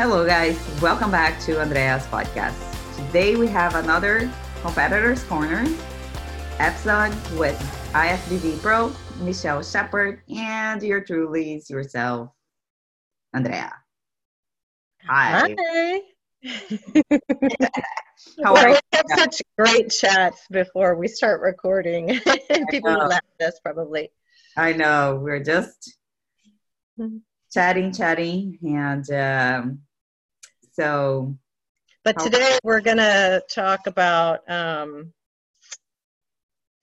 Hello, guys. Welcome back to Andrea's podcast. Today we have another Competitors Corner episode with IFBB Pro, Michelle Shepard, and your truly yourself, Andrea. Hi. Hi. How are we have such great chats before we start recording. People will laugh at us probably. I know we're just Mhm. chatting, chatting, and um, so But today we're going to talk about um,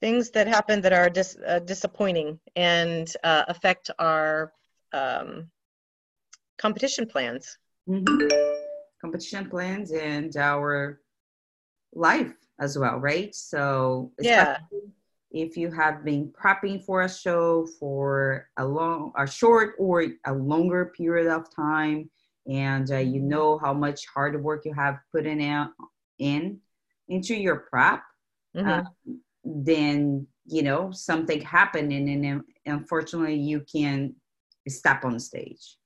things that happen that are dis- uh, disappointing and uh, affect our um, competition plans. mhm. competition plans and our life as well, right? So Yeah. if you have been prepping for a show for a long, a short or a longer period of time, and uh, you know how much hard work you have put in in into your prep, Mhm. uh, then you know something happened, and then unfortunately you can step on stage.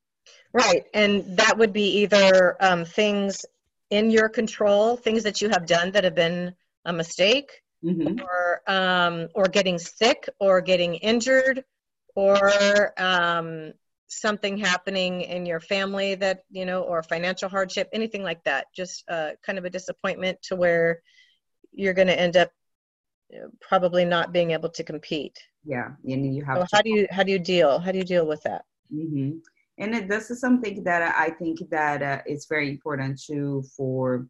Right, and that would be either um, things in your control, things that you have done that have been a mistake, Mhm. or um, or getting sick, or getting injured, or um, something happening in your family that you know, or financial hardship, anything like that. Just uh, kind of a disappointment to where you're going to end up probably not being able to compete. Yeah, and you have So how do you how do you deal? How do you deal with that? mm-hmm. And it, this is something that I think that uh, it's very important to for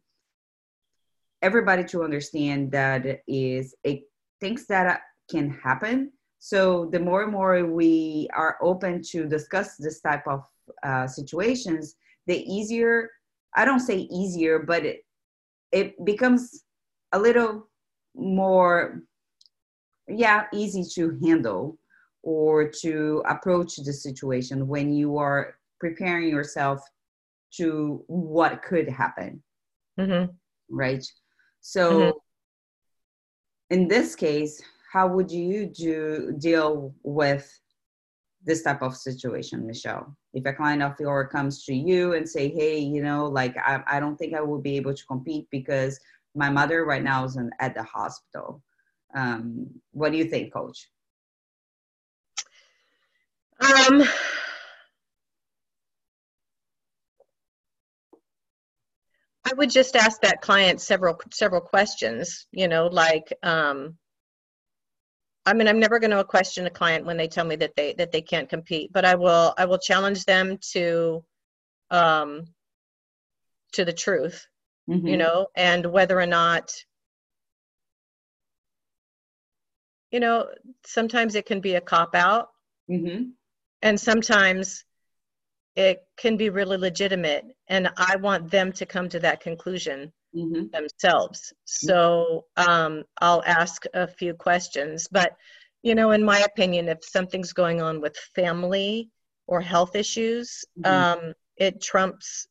everybody to understand that is a things that can happen. So the more and more we are open to discuss this type of uh, situations, the easier. I don't say easier, but it, it becomes a little more, yeah, easy to handle or to approach the situation when you are preparing yourself to what could happen. Hmm right? So in this case how would you do deal with this type of situation michelle if a client of yours comes to you and say hey you know like i, I don't think i will be able to compete because my mother right now is in, at the hospital um, what do you think coach Um, I would just ask that client several several questions. You know, like, um, I mean, I'm never going to question a client when they tell me that they that they can't compete, but I will I will challenge them to, um, to the truth. You Mhm. know, and whether or not. You know, sometimes it can be a cop out. Mhm. and sometimes it can be really legitimate and i want them to come to that conclusion Mhm. themselves so um, i'll ask a few questions but you know in my opinion if something's going on with family or health issues Mhm. um, it trumps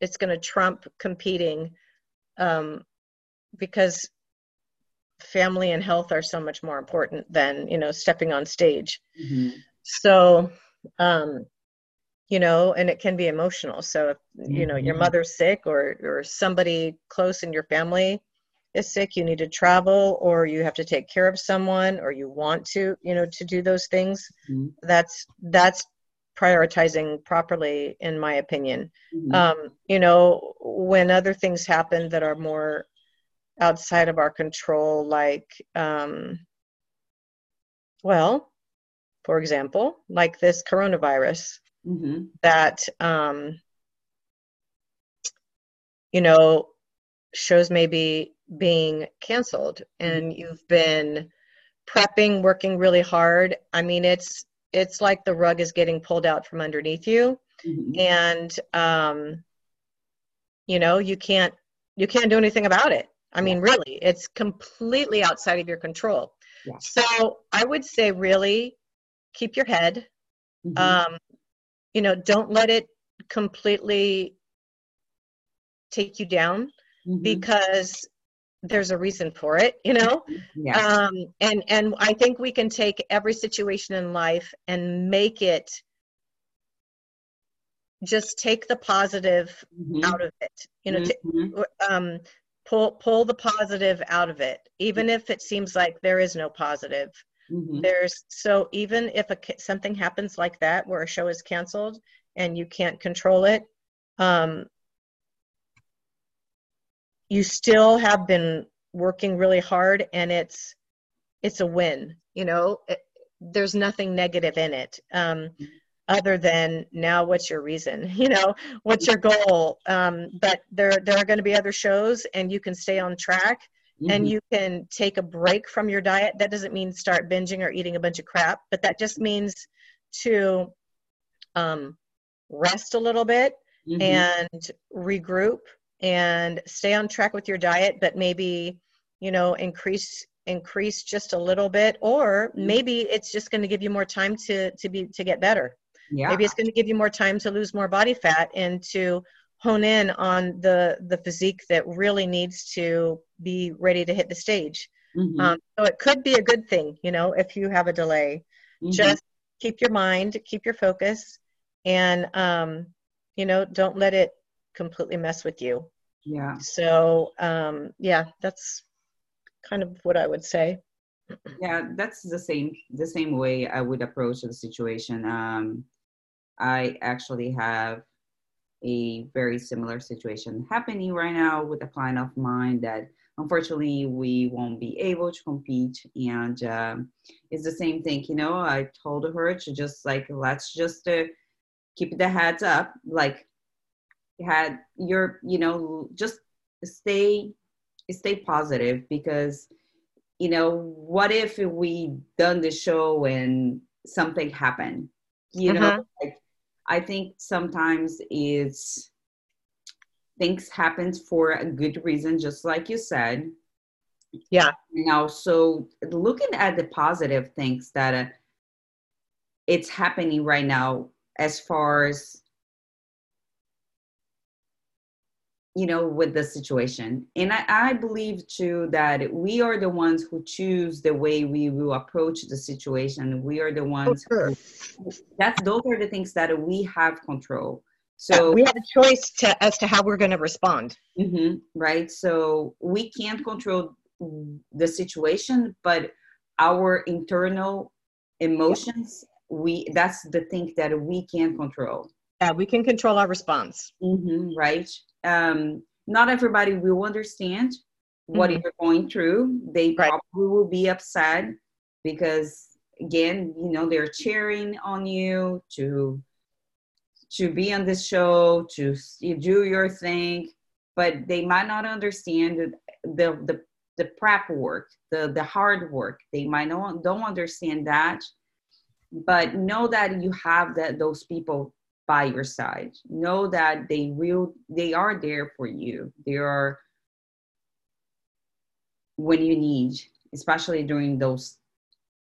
it's going to trump competing um, because family and health are so much more important than you know stepping on stage Mhm. so um you know and it can be emotional so if you know your Mhm. mother's sick or or somebody close in your family is sick you need to travel or you have to take care of someone or you want to you know to do those things Mhm. that's that's prioritizing properly in my opinion Mhm. um you know when other things happen that are more outside of our control like um well for example like this coronavirus Mhm. that um you know shows maybe being canceled and you've been prepping working really hard i mean it's it's like the rug is getting pulled out from underneath you Mhm. and um you know you can't you can't do anything about it i mean really it's completely outside of your control Yeah. so i would say really keep your head Mhm. um you know don't let it completely take you down Mhm. because there's a reason for it you know yeah. um and and i think we can take every situation in life and make it just take the positive Mhm. out of it you know t- Mhm. um, pull pull the positive out of it even if it seems like there is no positive Mhm. there's so even if a something happens like that where a show is canceled and you can't control it um, you still have been working really hard and it's it's a win you know? It, there's nothing negative in it um, other than now what's your reason you know? What's your goal? Um, but there there are going to be other shows and you can stay on track and Mhm. you can take a break from your diet that doesn't mean start binging or eating a bunch of crap but that just means to um, rest a little bit Mhm. and regroup and stay on track with your diet but maybe you know increase increase just a little bit or Mhm. maybe it's just going to give you more time to to be to get better yeah. maybe it's going to give you more time to lose more body fat and to hone in on the the physique that really needs to be ready to hit the stage Mhm. um, so it could be a good thing you know if you have a delay Mhm. just keep your mind keep your focus and um, you know don't let it completely mess with you yeah. so um, yeah that's kind of what i would say yeah that's the same the same way i would approach the situation um i actually have a very similar situation happening right now with a client of mine that unfortunately we won't be able to compete and um, it's the same thing you know i told her to just like let's just uh, keep the heads up like had your you know just stay stay positive because you know what if we done the show and something happened you know Mhm. like i think sometimes it's things happen for a good reason just like you said Yeah. now so looking at the positive things that uh, it's happening right now as far as you know with the situation. And I, I believe too that we are the ones who choose the way we will approach the situation. We are the ones sure. who, that's those are the things that we have control. So we have a choice to as to how we're going to respond. Mhm, right? So we can't control the situation but our internal emotions we that's the thing that we can control. Yeah we can control our response. Hmm right um not everybody will understand what Mhm. you're going through they Right. probably will be upset because again you know they're cheering on you to to be on this show to you do your thing but they might not understand the the the, the prep work the the hard work they might not don't understand that but know that you have that those people by your side. Know that they will they are there for you. They are when you need especially during those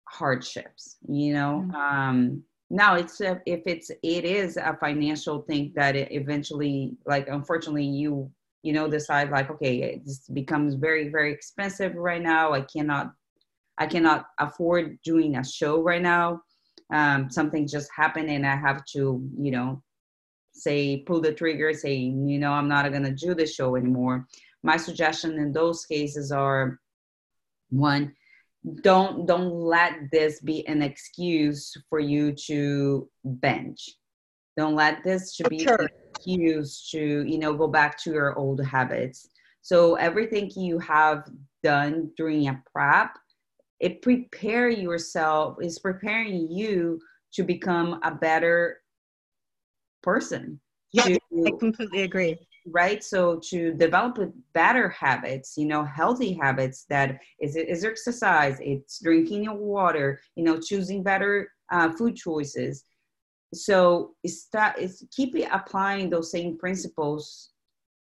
hardships you know? Mhm. um now it's a, if it's it is a financial thing that it eventually like unfortunately you you know decide like okay this becomes very very expensive right now. I cannot i cannot afford doing a show right now um something just happened and i have to you know say pull the trigger say you know i'm not going to do the show anymore. My suggestion in those cases are one don't don't let this be an excuse for you to bench don't let this to be sure. an excuse to you know go back to your old habits. So everything you have done during a prep it prepare yourself is preparing you to become a better person. Yeah, to I completely agree. right? So to develop better habits you know healthy habits that is is exercise it's drinking your water you know choosing better uh, food choices. So it's that it's keep applying those same principles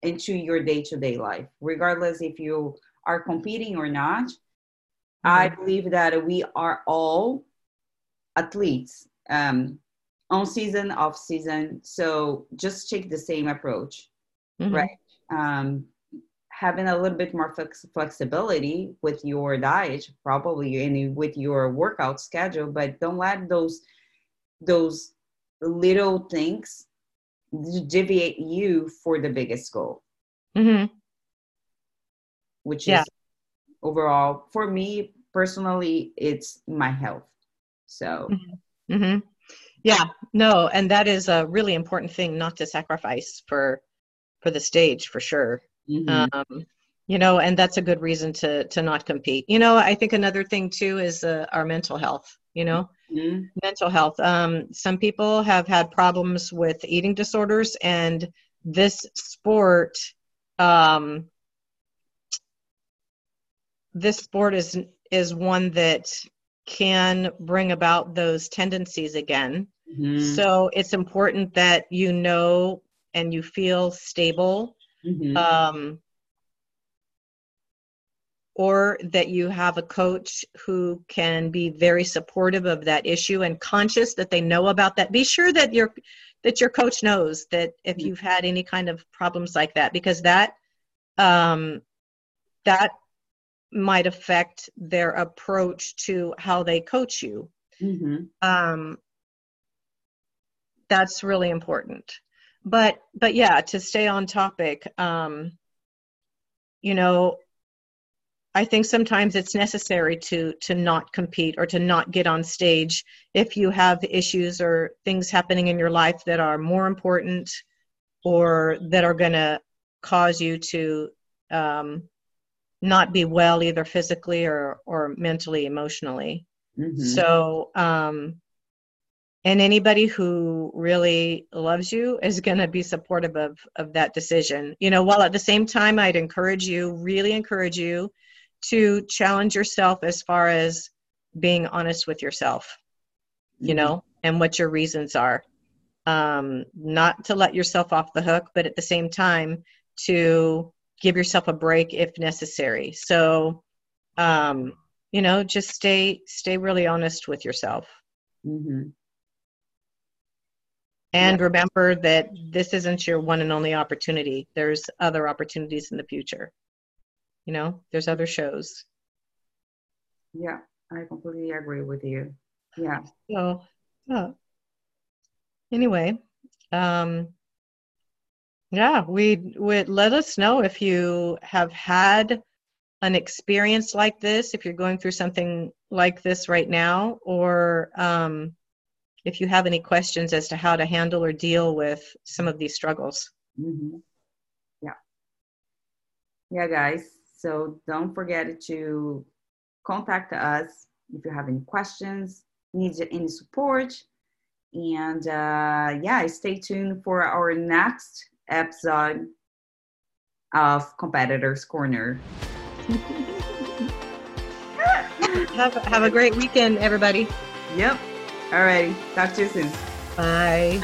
into your day-to-day life regardless if you are competing or not i believe that we are all athletes um on season off season. So just take the same approach Mhm. right? Um having a little bit more flex- flexibility with your diet probably and with your workout schedule but don't let those those little things deviate you for the biggest goal. Hmm which Yeah. is overall for me personally it's my health so hmm Yeah, no, and that is a really important thing not to sacrifice for for the stage for sure. mhm. Um, you know, and that's a good reason to to not compete. You know, I think another thing too is uh, our mental health. You know, Mhm. mental health. Um, some people have had problems with eating disorders, and this sport, um, this sport is is one that can bring about those tendencies again. Mhm. So it's important that you know and you feel stable, Mhm. um, or that you have a coach who can be very supportive of that issue and conscious that they know about that. Be sure that your that your coach knows that if Mhm. you've had any kind of problems like that, because that um, that might affect their approach to how they coach you Mhm. um, that's really important but but yeah to stay on topic um, you know i think sometimes it's necessary to to not compete or to not get on stage if you have issues or things happening in your life that are more important or that are going to cause you to um, not be well either physically or or mentally emotionally Mhm. so, um, and anybody who really loves you is going to be supportive of, of that decision. You know, while at the same time, I'd encourage you, really encourage you to challenge yourself as far as being honest with yourself, you Mhm. know, and what your reasons are. Um, not to let yourself off the hook, but at the same time, to give yourself a break if necessary. So, um, you know just stay stay really honest with yourself Mhm. and remember that this isn't your one and only opportunity there's other opportunities in the future you know there's other shows Yeah, I completely agree with you. Yeah. so yeah. anyway um yeah we would let us know if you have had an experience like this if you're going through something like this right now or um, if you have any questions as to how to handle or deal with some of these struggles hmm Yeah. Yeah, guys. So don't forget to contact us if you have any questions, need any support. And uh, yeah, stay tuned for our next episode of Competitors Corner. have, have a great weekend everybody Yep. Alrighty. Talk to you soon. bye